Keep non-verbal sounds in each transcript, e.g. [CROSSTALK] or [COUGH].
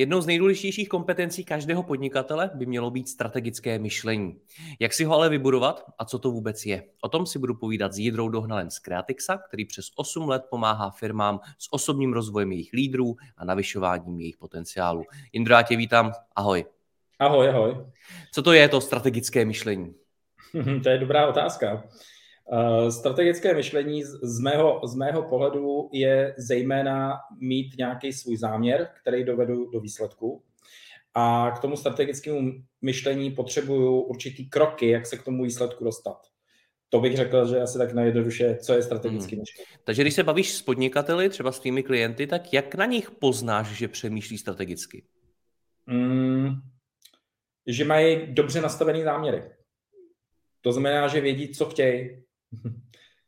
Jednou z nejdůležitějších kompetencí každého podnikatele by mělo být strategické myšlení. Jak si ho ale vybudovat a co to vůbec je? O tom si budu povídat s Jidrou Dohnalem z Creatixa, který přes 8 let pomáhá firmám s osobním rozvojem jejich lídrů a navyšováním jejich potenciálu. Jindro, já tě vítám. Ahoj. Ahoj, ahoj. Co to je to strategické myšlení? [LAUGHS] to je dobrá otázka. Eh, strategické myšlení z mého, z mého pohledu je zejména mít nějaký svůj záměr, který dovedu do výsledku. A k tomu strategickému myšlení potřebuju určitý kroky, jak se k tomu výsledku dostat. To bych řekl, že asi tak najjednoduše, co je strategický hmm. myšlení. Takže když se bavíš s podnikateli, třeba s tvými klienty, tak jak na nich poznáš, že přemýšlí strategicky? Hmm, že mají dobře nastavený záměry. To znamená, že vědí, co chtějí,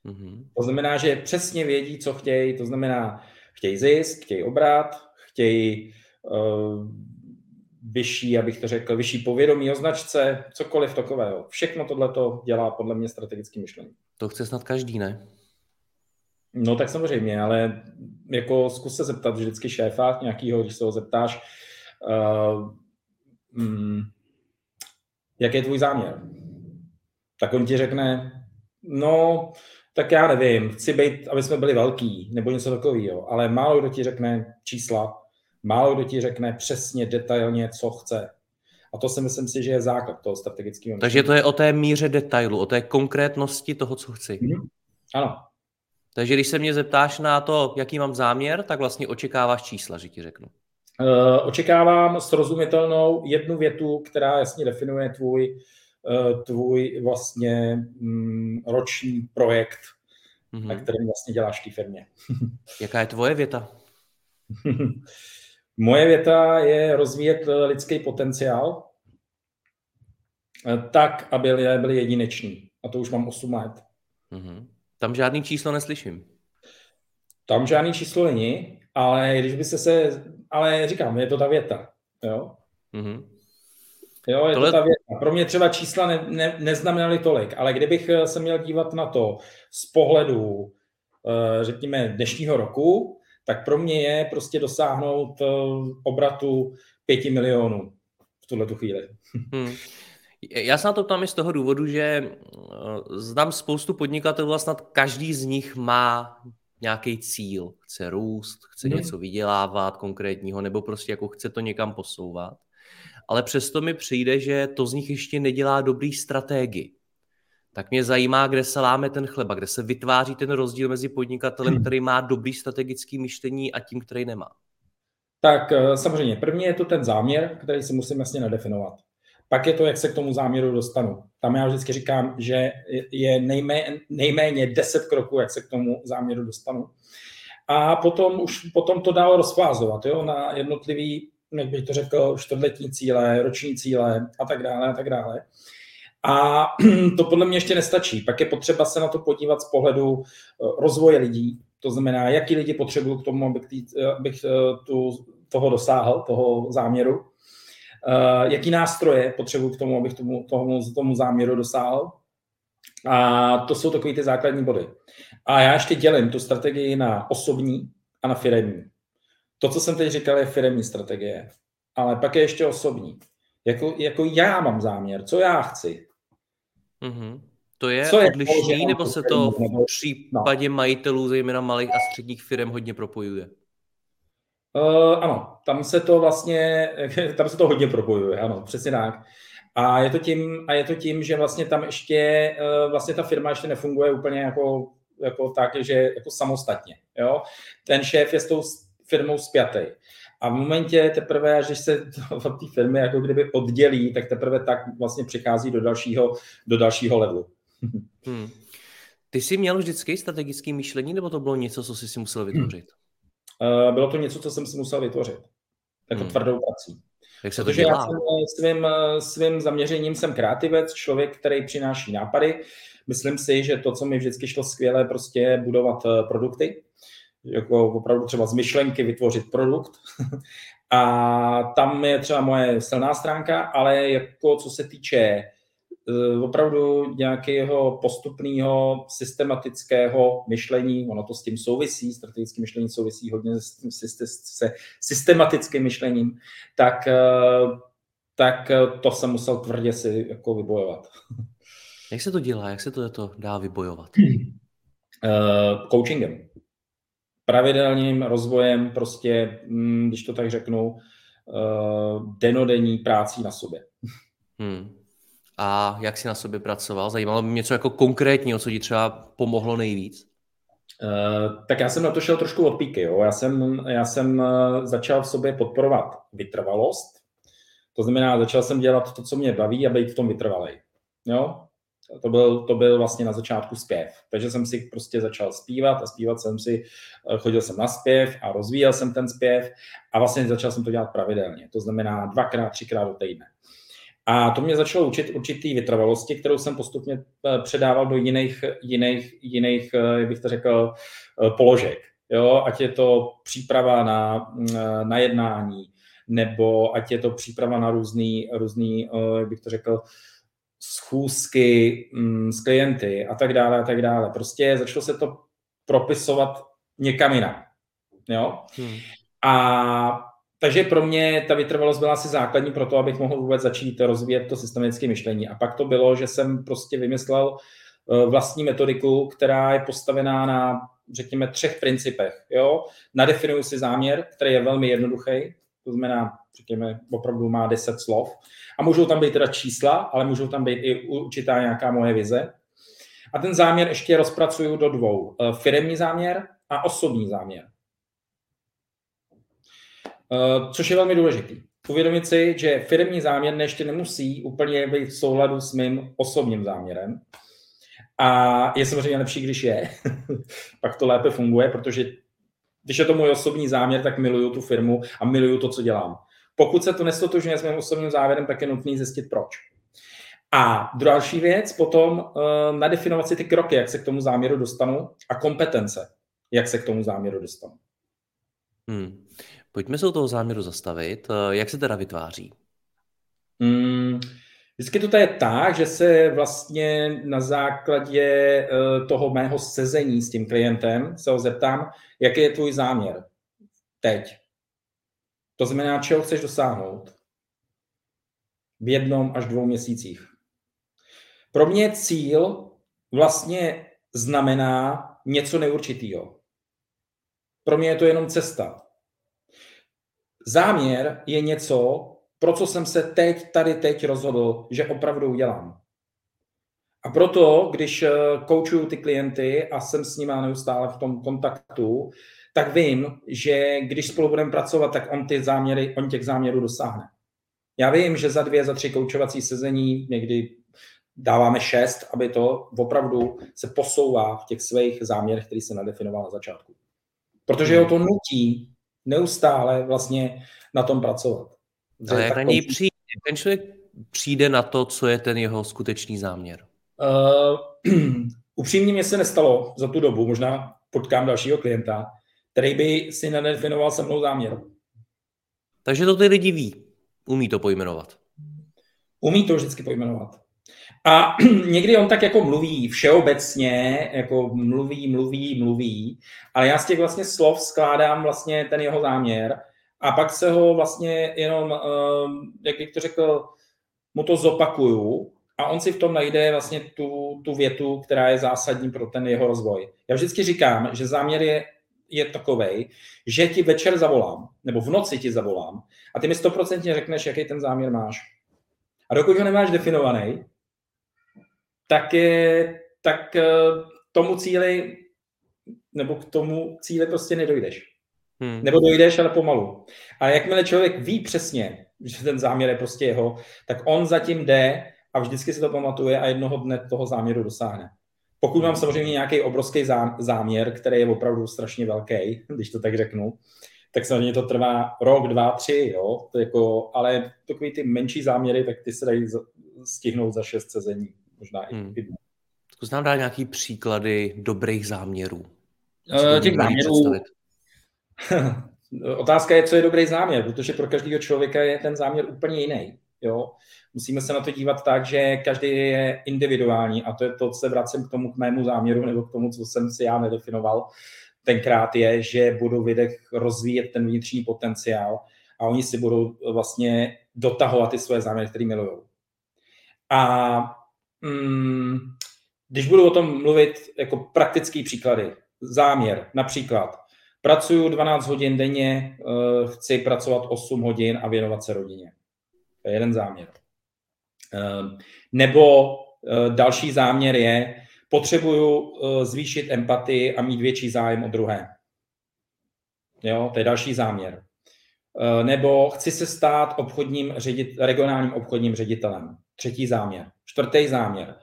Mm-hmm. To znamená, že přesně vědí, co chtějí, to znamená, chtějí zisk, chtějí obrat, chtějí uh, vyšší, abych to řekl, vyšší povědomí o značce, cokoliv takového. Všechno tohle to dělá podle mě strategický myšlení. To chce snad každý, ne? No tak samozřejmě, ale jako zkus se zeptat vždycky šéfa nějakýho, když se ho zeptáš, uh, mm, jak je tvůj záměr? Tak on ti řekne, No, tak já nevím, chci být, aby jsme byli velký, nebo něco takového, ale málo kdo ti řekne čísla, málo kdo ti řekne přesně, detailně, co chce. A to si myslím si, že je základ toho strategického. Takže to je o té míře detailu, o té konkrétnosti toho, co chci. Mm-hmm. Ano. Takže když se mě zeptáš na to, jaký mám záměr, tak vlastně očekáváš čísla, že ti řeknu. Uh, očekávám srozumitelnou jednu větu, která jasně definuje tvůj tvůj vlastně mm, roční projekt, mm-hmm. na kterém vlastně děláš té firmě. [LAUGHS] Jaká je tvoje věta? Moje věta je rozvíjet eh, lidský potenciál eh, tak, aby lidé byli jedineční. A to už mám 8 let. Mm-hmm. Tam žádný číslo neslyším. Tam žádný číslo není, ale když by se se, ale říkám, je to ta věta, jo. Mm-hmm. Jo, je Tohle... to ta věc. Pro mě třeba čísla ne, ne, neznamenaly tolik, ale kdybych eh, se měl dívat na to z pohledu, eh, řekněme, dnešního roku, tak pro mě je prostě dosáhnout eh, obratu pěti milionů v tuhle tu chvíli. [LAUGHS] Hmm. Já se na to ptám i z toho důvodu, že znám spoustu podnikatelů a snad každý z nich má nějaký cíl. Chce růst, chce hmm. něco vydělávat konkrétního, nebo prostě jako chce to někam posouvat ale přesto mi přijde, že to z nich ještě nedělá dobrý strategii. Tak mě zajímá, kde se láme ten chleba, kde se vytváří ten rozdíl mezi podnikatelem, který má dobrý strategický myšlení a tím, který nemá. Tak eh, samozřejmě, první je to ten záměr, který si musím jasně nadefinovat. Pak je to, jak se k tomu záměru dostanu. Tam já vždycky říkám, že je nejméně, nejméně 10 kroků, jak se k tomu záměru dostanu. A potom už potom to dál rozfázovat jo, na jednotlivý jak bych to řekl, čtvrtletní cíle, roční cíle a tak dále a tak dále. A [CLEARS THROAT] to podle mě ještě nestačí. Pak je potřeba se na to podívat z pohledu eh, rozvoje lidí, to znamená, jaký lidi potřebují k tomu, abych, tý, eh, abych eh, tu, toho dosáhl, toho záměru. Jaký nástroje potřebuji k tomu, abych tomu, tomu, tomu záměru dosáhl. A to jsou takové ty základní body. A já ještě dělím tu strategii na osobní a na firemní. To, co jsem teď říkal, je firmní strategie, ale pak je ještě osobní. Jako, jako já mám záměr, co já chci. Mm-hmm. To je co odlišný, je nebo se to v případě no. majitelů, zejména malých a středních firm, hodně propojuje? Uh, ano, tam se to vlastně, [LAUGHS] tam se to hodně propojuje, ano, přesně tak. A je to tím, a je to tím že vlastně tam ještě, uh, vlastně ta firma ještě nefunguje úplně jako, jako tak, že jako samostatně. Jo? Ten šéf je s tou firmou spjatý. A v momentě teprve, až se to [LAUGHS] od té firmy jako kdyby oddělí, tak teprve tak vlastně přichází do dalšího, do dalšího levelu. [LAUGHS] Hmm. Ty jsi měl vždycky strategické myšlení, nebo to bylo něco, co jsi si musel vytvořit? Uh, bylo to něco, co jsem si musel vytvořit. Jako hmm. tvrdou prací. Jak se to Protože dělá? já jsem svým, svým zaměřením jsem kreativec, člověk, který přináší nápady. Myslím si, že to, co mi vždycky šlo skvěle, prostě budovat eh, produkty. Jako opravdu třeba z myšlenky vytvořit produkt. [LAUGHS] A tam je třeba moje silná stránka, ale jako co se týče Eh, opravdu nějakého postupného systematického myšlení, ono to s tím souvisí, strategické myšlení souvisí hodně se, systematickým myšlením, tak, eh, tak to jsem musel tvrdě si jako vybojovat. Jak se to dělá? Jak se to, to dá vybojovat? Uh, coachingem. Pravidelným rozvojem, prostě, hm, když to tak řeknu, uh, denodenní prácí na sobě. Hmm a jak jsi na sobě pracoval? Zajímalo by mě něco jako konkrétního, co ti třeba pomohlo nejvíc? Uh, tak já jsem na to šel trošku od píky. Jo. Já jsem, já jsem uh, začal v sobě podporovat vytrvalost. To znamená, začal jsem dělat to, co mě baví a být v tom vytrvalej. Jo? To byl, to byl vlastně na začátku zpěv. Takže jsem si prostě začal zpívat a zpívat jsem si, eh, chodil jsem na zpěv a rozvíjel jsem ten zpěv a vlastně začal jsem to dělat pravidelně. To znamená dvakrát, třikrát do týdne. A to mě začalo učit určitý vytrvalosti, kterou jsem postupně eh, předával do jiných, jiných, jiných eh, jak bych to řekl, položek. Jo? Ať je to příprava na, na jednání, nebo ať je to příprava na různý, různý jak bych to řekl, schůzky mm, s klienty a tak dále a tak dále. Prostě začalo se to propisovat někam jinam. Jo? Hmm. A takže pro mě ta vytrvalost byla asi základní pro to, abych mohl vůbec začít rozvíjet to systematické myšlení. A pak to bylo, že jsem prostě vymyslel eh, vlastní metodiku, která je postavená na, řekněme, třech principech. Jo? Nadefinuju si záměr, který je velmi jednoduchý, to znamená, řekněme, opravdu má 10 slov. A můžou tam být teda čísla, ale můžou tam být i určitá nějaká moje vize. A ten záměr ještě rozpracuju do dvou. Eh, firemní záměr a osobní záměr. Eh, což je velmi důležitý. Uvědomit si, že firmní záměr ještě nemusí úplně být v souladu s mým osobním záměrem. A je samozřejmě lepší, když je. [LAUGHS] Pak to lépe funguje, protože když je to můj osobní záměr, tak miluju tu firmu a miluju to, co dělám. Pokud se to nestotožňuje s mým osobním závěrem, tak je nutný zjistit proč. A další věc, potom uh, nadefinovat si ty kroky, jak se k tomu záměru dostanu a kompetence, jak se k tomu záměru dostanu. Hmm. Pojďme se u toho záměru zastavit. Eh, jak se teda vytváří? Hmm, vždycky to je tak, že se vlastně na základě eh, toho mého sezení s tím klientem se ho zeptám, jaký je tvůj záměr teď. To znamená, čeho chceš dosáhnout v jednom až dvou měsících. Pro mě cíl vlastně znamená něco neurčitého. Pro mě je to jenom cesta. Záměr je něco, pro co jsem se teď, tady teď rozhodl, že opravdu udělám. A proto, když koučuju eh, ty klienty a jsem s nimi neustále v tom kontaktu, tak vím, že když spolu budeme pracovat, tak on, ty záměry, on těch záměrů dosáhne. Já vím, že za dvě, za tři koučovací sezení někdy dáváme šest, aby to opravdu se posouvá v těch svých záměrech, který se nadefinoval na začátku. Protože ho to nutí neustále vlastně na tom pracovat. Ale jak na něj přijde, ten člověk přijde na to, co je ten jeho skutečný záměr? Uh, [CLEARS THROAT] upřímně mě se nestalo za tu dobu, možná potkám dalšího klienta, který by si nedefinoval se mnou záměr. Takže to ty lidi ví, umí to pojmenovat. Umí to vždycky pojmenovat. A [CLEARS THROAT] někdy on tak jako mluví všeobecně, jako mluví, mluví, mluví, ale já z těch vlastně slov skládám vlastně ten jeho záměr a pak se ho vlastně jenom, ehm, jak bych to řekl, mu to zopakuju a on si v tom najde vlastně tu, tu větu, která je zásadní pro ten jeho rozvoj. Já vždycky říkám, že záměr je, je takový, že ti večer zavolám, nebo v noci ti zavolám a ty mi stoprocentně řekneš, jaký ten záměr máš. A dokud ho nemáš definovaný, tak, je, tak eh, tomu cíli nebo k tomu cíli prostě nedojdeš. Hmm. Nebo dojdeš, ale pomalu. A jakmile člověk ví přesně, že ten záměr je prostě jeho, tak on zatím jde a vždycky si to pamatuje a jednoho dne toho záměru dosáhne. Pokud mám samozřejmě nějaký obrovský záměr, který je opravdu strašně velký, [LAUGHS] když to tak řeknu, tak samozřejmě to trvá rok, dva, tři, jo? To jako, ale takový ty menší záměry, tak ty se dají stihnout za šest sezení, možná hmm. i dne. Zkus nám dát nějaký příklady dobrých záměrů. Uh, těch záměrů... [LAUGHS] Otázka je, co je dobrý záměr, protože pro každého člověka je ten záměr úplně jiný. Jo? Musíme se na to dívat tak, že každý je individuální a to je to, co se vracím k tomu k mému záměru nebo k tomu, co jsem si já nedefinoval tenkrát je, že budou lidé rozvíjet ten vnitřní potenciál a oni si budou vlastně dotahovat ty své záměry, které milují. A mm, když budu o tom mluvit jako praktický příklady, záměr, například pracuju 12 hodin denně, eh, chci pracovat 8 hodin a věnovat se rodině. To je jeden záměr. Eh, nebo eh, další záměr je, potřebuju zvýšit empatii a mít větší zájem o druhé. Jo, to je další záměr. Nebo chci se stát obchodním ředit, regionálním obchodním ředitelem. Třetí záměr. Čtvrtý záměr.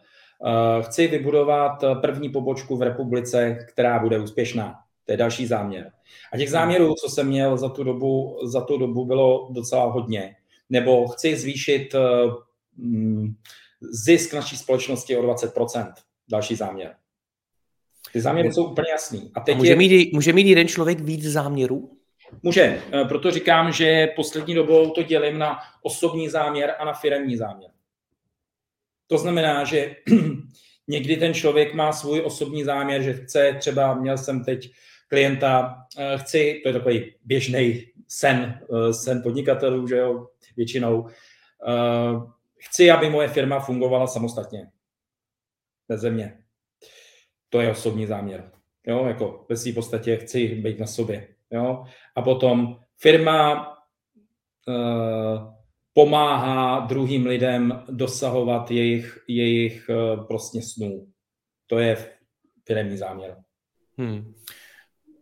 Chci vybudovat první pobočku v republice, která bude úspěšná. To je další záměr. A těch záměrů, co jsem měl za tu dobu, za tu dobu bylo docela hodně. Nebo chci zvýšit mm, zisk naší společnosti o 20%. Další záměr. Ty záměry jsou úplně jasný. A teď A může, je... mít, může mít jeden člověk víc záměrů? Může. E, proto říkám, že poslední dobou to dělím na osobní záměr a na firemní záměr. To znamená, že [CLEARS THROAT] někdy ten člověk má svůj osobní záměr, že chce, třeba měl jsem teď klienta, eh, chci, to je takový běžný sen, eh, sen podnikatelů, že jo, většinou, eh, chci, aby moje firma fungovala samostatně, bez země. To je osobní záměr. Jo, jako ve své podstatě chci být na sobě. Jo? A potom firma uh, pomáhá druhým lidem dosahovat jejich, jejich uh, prostě snů. To je firmní záměr. Hmm.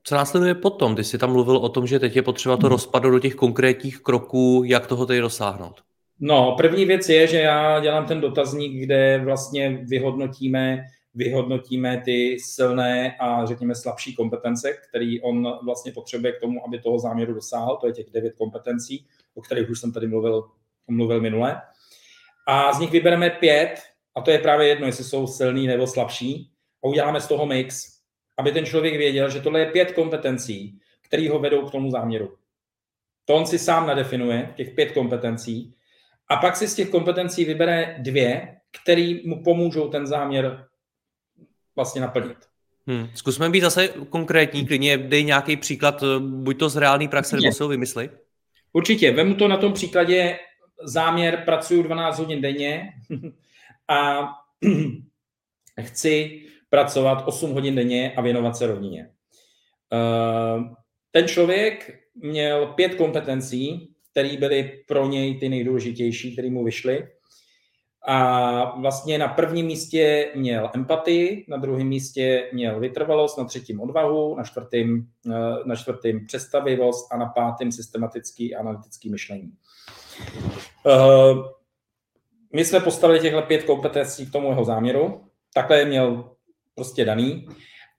Co následuje potom? Ty jsi tam mluvil o tom, že teď je potřeba to hmm. rozpadat do těch konkrétních kroků, jak toho teď dosáhnout. No, první věc je, že já dělám ten dotazník, kde vlastně vyhodnotíme, vyhodnotíme ty silné a řekněme slabší kompetence, které on vlastně potřebuje k tomu, aby toho záměru dosáhl. To je těch devět kompetencí, o kterých už jsem tady mluvil, mluvil minule. A z nich vybereme pět, a to je právě jedno, jestli jsou silný nebo slabší, a uděláme z toho mix aby ten člověk věděl, že tohle je pět kompetencí, které ho vedou k tomu záměru. To on si sám nadefinuje, těch pět kompetencí, a pak si z těch kompetencí vybere dvě, které mu pomůžou ten záměr vlastně naplnit. Hmm. Zkusme být zase konkrétní, klidně dej nějaký příklad, buď to z reálné praxe, nebo se ho vymysli. Určitě, vemu to na tom příkladě, záměr, pracuju 12 hodin denně [LAUGHS] a [CLEARS THROAT] chci pracovat 8 hodin denně a věnovat se rodině. Eh, ten člověk měl pět kompetencí, které byly pro něj ty nejdůležitější, které mu vyšly. A vlastně na prvním místě měl empatii, na druhém místě měl vytrvalost, na třetím odvahu, na čtvrtém, eh, na čtvrtým představivost a na pátém systematický a analytický myšlení. Eh, my jsme postavili těchto pět kompetencí k tomu jeho záměru. Takhle je měl prostě daný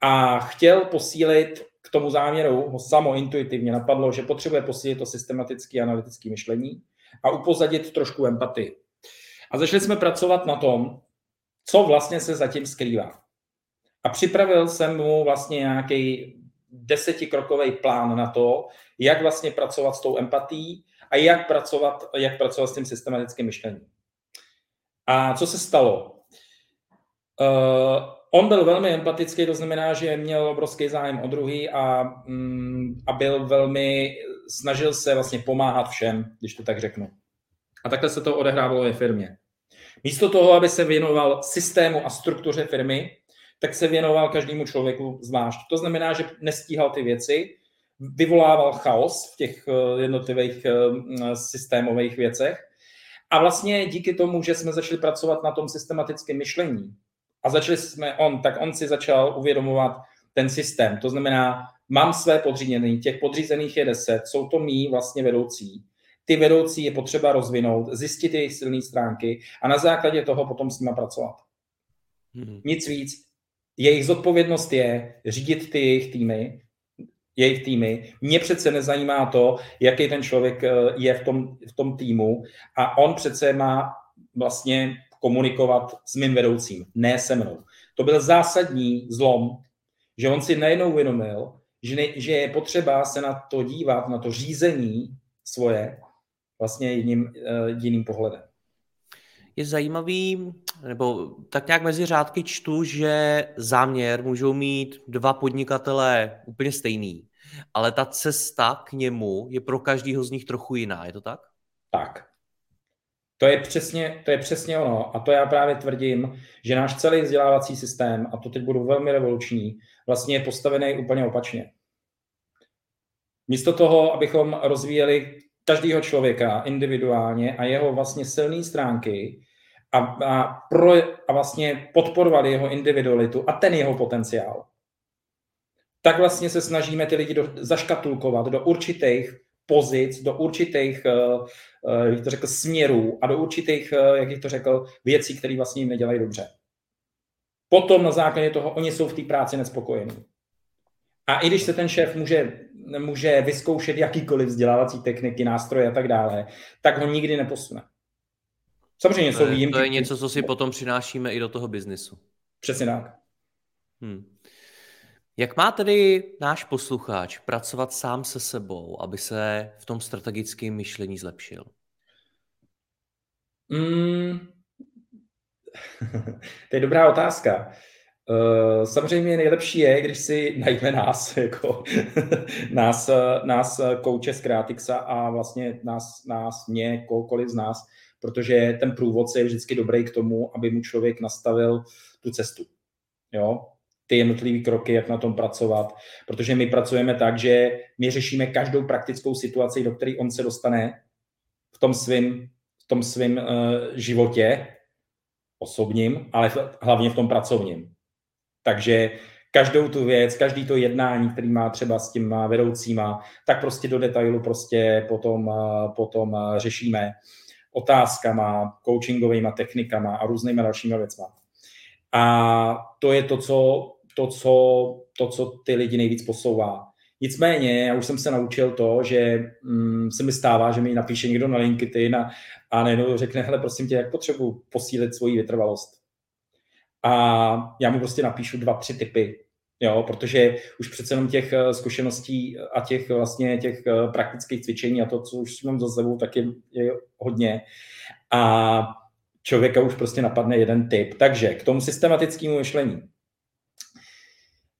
a chtěl posílit k tomu záměru, ho samo intuitivně napadlo, že potřebuje posílit to systematické analytické myšlení a upozadit trošku empatii. A začali jsme pracovat na tom, co vlastně se zatím skrývá. A připravil jsem mu vlastně nějaký desetikrokový plán na to, jak vlastně pracovat s tou empatií a jak pracovat, jak pracovat s tím systematickým myšlením. A co se stalo? Uh, on byl velmi empatický, to znamená, že měl obrovský zájem o druhý a, mm, a byl velmi, snažil se vlastně pomáhat všem, když to tak řeknu. A takhle se to odehrávalo ve firmě. Místo toho, aby se věnoval systému a struktuře firmy, tak se věnoval každému člověku zvlášť. To znamená, že nestíhal ty věci, vyvolával chaos v těch eh, jednotlivých eh, systémových věcech. A vlastně díky tomu, že jsme začali pracovat na tom systematickém myšlení, a začali jsme on, tak on si začal uvědomovat ten systém. To znamená, mám své podřízený, těch podřízených je deset, jsou to mý vlastně vedoucí. Ty vedoucí je potřeba rozvinout, zjistit jejich silné stránky a na základě toho potom s nimi pracovat. Hmm. Nic víc. Jejich zodpovědnost je řídit ty jejich týmy, jejich týmy. Mě přece nezajímá to, jaký ten člověk eh, je v tom, v tom týmu a on přece má vlastně komunikovat s mým vedoucím, ne se mnou. To byl zásadní zlom, že on si najednou uvědomil, že, ne, že je potřeba se na to dívat, na to řízení svoje vlastně jiným, uh, jiným pohledem. Je zajímavý, nebo tak nějak mezi řádky čtu, že záměr můžou mít dva podnikatelé úplně stejný, ale ta cesta k němu je pro každého z nich trochu jiná, je to tak? Tak. To je, přesně, to je přesně ono. A to já právě tvrdím, že náš celý vzdělávací systém, a to teď budu velmi revoluční, vlastně je postavený úplně opačně. Místo toho, abychom rozvíjeli každého člověka individuálně a jeho vlastně silné stránky a, a, pro, a vlastně podporovali jeho individualitu a ten jeho potenciál, tak vlastně se snažíme ty lidi do, zaškatulkovat do určitých pozic, do určitých, uh, jak to řekl, směrů a do určitých, uh, jak to řekl, věcí, které vlastně jim nedělají dobře. Potom na základě toho oni jsou v té práci nespokojení. A i když se ten šéf může, může vyzkoušet jakýkoliv vzdělávací techniky, nástroje a tak dále, tak ho nikdy neposune. Samozřejmě jsou výjimky. To je něco, co si potom přinášíme i do toho biznisu. Přesně tak. Hmm. Jak má tedy náš posluchač pracovat sám se sebou, aby se v tom strategickém myšlení zlepšil? Mm, [LAUGHS] to je dobrá otázka. Uh, samozřejmě nejlepší je, když si najme nás, [LAUGHS] jako nás, nás kouče z Creatixa a vlastně nás, nás, mě, kohokoliv z nás, protože ten průvodce je vždycky dobrý k tomu, aby mu člověk nastavil tu cestu. Jo? Ty jednotlivé kroky, jak na tom pracovat, protože my pracujeme tak, že my řešíme každou praktickou situaci, do které on se dostane v tom svém v tom svým, uh, životě, osobním, ale hlavně v tom pracovním. Takže každou tu věc, každý to jednání, který má třeba s těma vedoucíma, tak prostě do detailu prostě potom, uh, potom uh, řešíme otázkama, coachingovými technikama a různými dalšími věcmi. A to je to, co to, co, to, co ty lidi nejvíc posouvá. Nicméně, já už jsem se naučil to, že mm, se mi stává, že mi napíše někdo na LinkedIn a, a najednou řekne, hele, prosím tě, jak potřebuji posílit svoji vytrvalost. A já mu prostě napíšu dva, tři typy, jo, protože už přece jenom těch eh, zkušeností a těch vlastně těch eh, praktických cvičení a to, co už mám za sebou, tak je, je hodně. A člověka už prostě napadne jeden typ. Takže k tomu systematickému myšlení.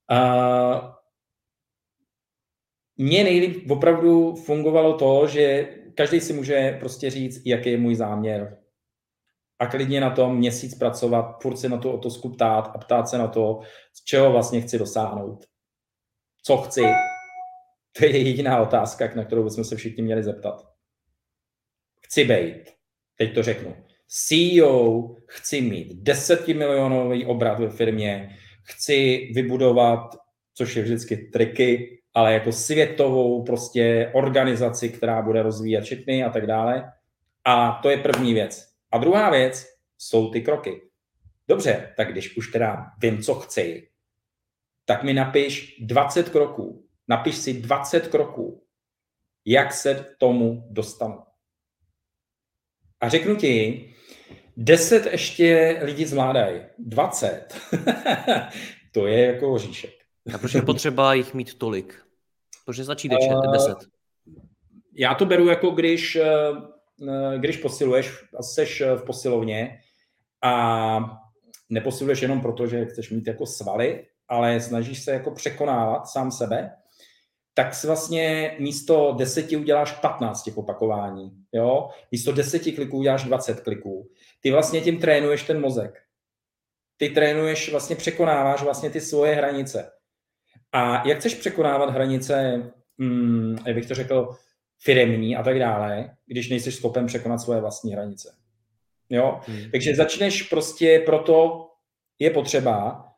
A mně nejlíp opravdu fungovalo to, že každý si může prostě říct, jaký je můj záměr. A klidně na tom měsíc pracovat, furt se na to otázku ptát a ptát se na to, z čeho vlastně chci dosáhnout. Co chci. To je jediná otázka, na kterou bychom se všichni měli zeptat. Chci být, teď to řeknu, CEO, chci mít 10 milionový obrat ve firmě, chci vybudovat, což je vždycky triky, ale jako světovou prostě organizaci, která bude rozvíjet všechny a tak dále. A to je první věc. A druhá věc jsou ty kroky. Dobře, tak když už teda vím, co chci, tak mi napiš 20 kroků. Napiš si 20 kroků, jak se k tomu dostanu. A řeknu ti, Deset ještě lidi zvládají. Dvacet. [LAUGHS] to je jako oříšek. A proč je potřeba jich mít tolik? Proč začít uh, deset? Já to beru jako když, eh, když posiluješ a seš v posilovně a neposiluješ jenom proto, že chceš mít jako svaly, ale snažíš se jako překonávat sám sebe, tak si vlastně místo deseti uděláš 15 těch opakování. Jo? Místo deseti kliků uděláš 20 kliků. Ty vlastně tím trénuješ ten mozek. Ty trénuješ, vlastně překonáváš vlastně ty svoje hranice. A jak chceš překonávat hranice, hmm, jak bych to řekl, firemní a tak dále, když nejsi schopen překonat svoje vlastní hranice. Jo? Hmm. Takže začneš prostě, proto je potřeba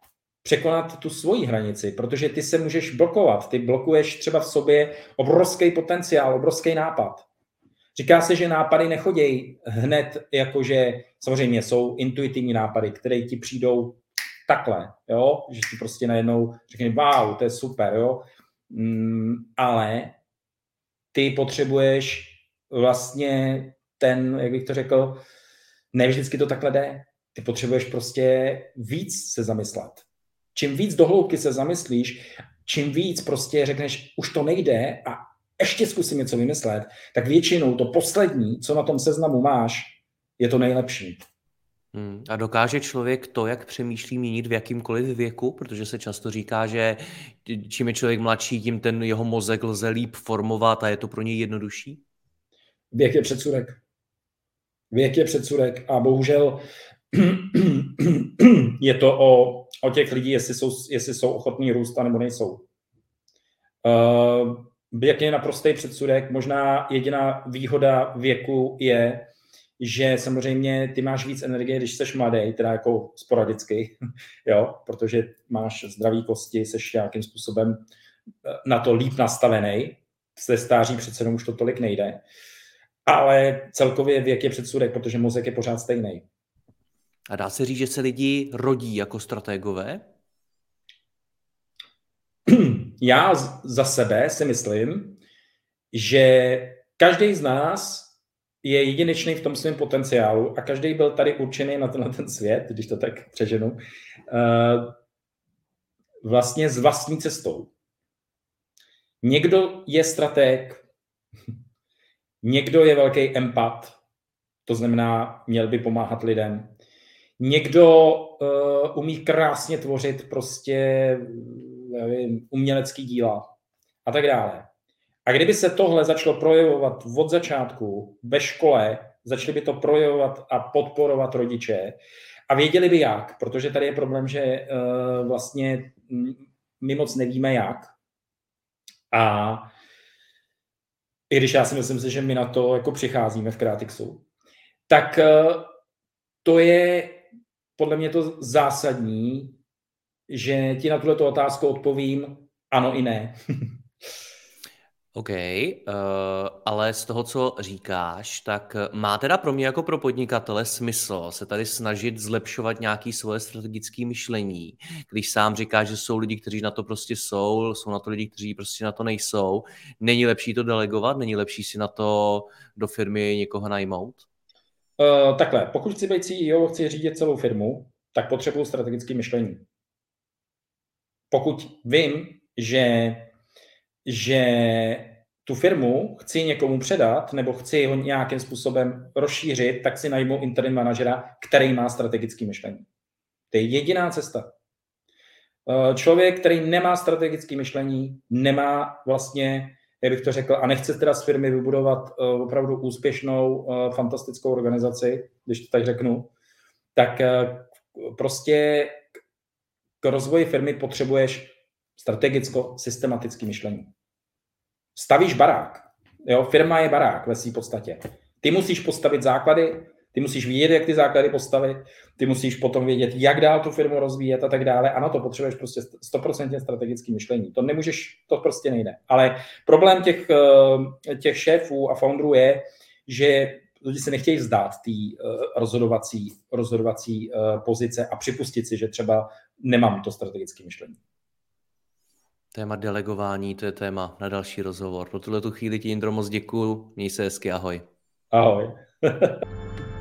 překonat tu svoji hranici, protože ty se můžeš blokovat. Ty blokuješ třeba v sobě obrovský potenciál, obrovský nápad. Říká se, že nápady nechodějí hned, jakože samozřejmě jsou intuitivní nápady, které ti přijdou takhle, jo? že ti prostě najednou řekne, wow, to je super, jo? Mm, ale ty potřebuješ vlastně ten, jak bych to řekl, ne vždycky to takhle jde. Ty potřebuješ prostě víc se zamyslet. Čím víc dohloubky se zamyslíš, čím víc prostě řekneš, už to nejde a ještě zkusím něco vymyslet, tak většinou to poslední, co na tom seznamu máš, je to nejlepší. Hmm. A dokáže člověk to, jak přemýšlí, měnit v jakýmkoliv věku? Protože se často říká, že čím je člověk mladší, tím ten jeho mozek lze líp formovat a je to pro něj jednodušší? Věk je předsudek. Věk je předsudek a bohužel [CLEARS THROAT] je to o, o těch lidí, jestli jsou, jestli jsou ochotní růst, nebo nejsou. Uh, věk je naprostý předsudek. Možná jediná výhoda věku je, že samozřejmě ty máš víc energie, když jsi mladý, teda jako sporadicky, [LAUGHS] jo, protože máš zdravý kosti, jsi nějakým způsobem eh, na to líp nastavený, se stáří přece už to tolik nejde, ale celkově věk je předsudek, protože mozek je pořád stejný. A dá se říct, že se lidi rodí jako strategové? [CLEARS THROAT] Já za sebe si myslím, že každý z nás je jedinečný v tom svém potenciálu a každý byl tady určený na tenhle ten svět, když to tak přeženu, eh, vlastně s vlastní cestou. Někdo je strateg, [LAUGHS] někdo je velký empat, to znamená, měl by pomáhat lidem. Někdo uh, umí krásně tvořit prostě nevím, umělecký díla a tak dále. A kdyby se tohle začalo projevovat od začátku ve škole, začali by to projevovat a podporovat rodiče a věděli by jak, protože tady je problém, že uh, vlastně my moc nevíme jak. A i když já si myslím, že my na to jako přicházíme v Kratixu, tak uh, to je podle mě to zásadní, že ti na tuto otázku odpovím ano i ne. [LAUGHS] OK, uh, ale z toho, co říkáš, tak má teda pro mě jako pro podnikatele smysl se tady snažit zlepšovat nějaké svoje strategické myšlení, když sám říká, že jsou lidi, kteří na to prostě jsou, jsou na to lidi, kteří prostě na to nejsou. Není lepší to delegovat? Není lepší si na to do firmy někoho najmout? Uh, takhle, pokud chci být CEO, chci řídit celou firmu, tak potřebuji strategické myšlení. Pokud vím, že že tu firmu chci někomu předat nebo chci ho nějakým způsobem rozšířit, tak si najmu interim manažera, který má strategické myšlení. To je jediná cesta. Eh, člověk, který nemá strategické myšlení, nemá vlastně, jak bych to řekl, a nechce teda z firmy vybudovat eh, opravdu úspěšnou, eh, fantastickou organizaci, když to tak řeknu, tak prostě k rozvoji firmy potřebuješ strategicko-systematické myšlení. Stavíš barák. Jo? Firma je barák ve své podstatě. Ty musíš postavit základy, ty musíš vědět, jak ty základy postavit, ty musíš potom vědět, jak dál tu firmu rozvíjet a tak dále. Ano, to potřebuješ prostě 100% strategické myšlení. To nemůžeš, to prostě nejde. Ale problém těch, eh, těch šéfů a founderů je, že lidi se nechtějí vzdát té uh, rozhodovací, rozhodovací uh, pozice a připustit si, že třeba nemám to strategické myšlení. Téma delegování, to je téma na další rozhovor. Pro tuhle tu chvíli ti, Indro, moc děkuju. Měj se hezky, ahoj. Ahoj. [LAUGHS]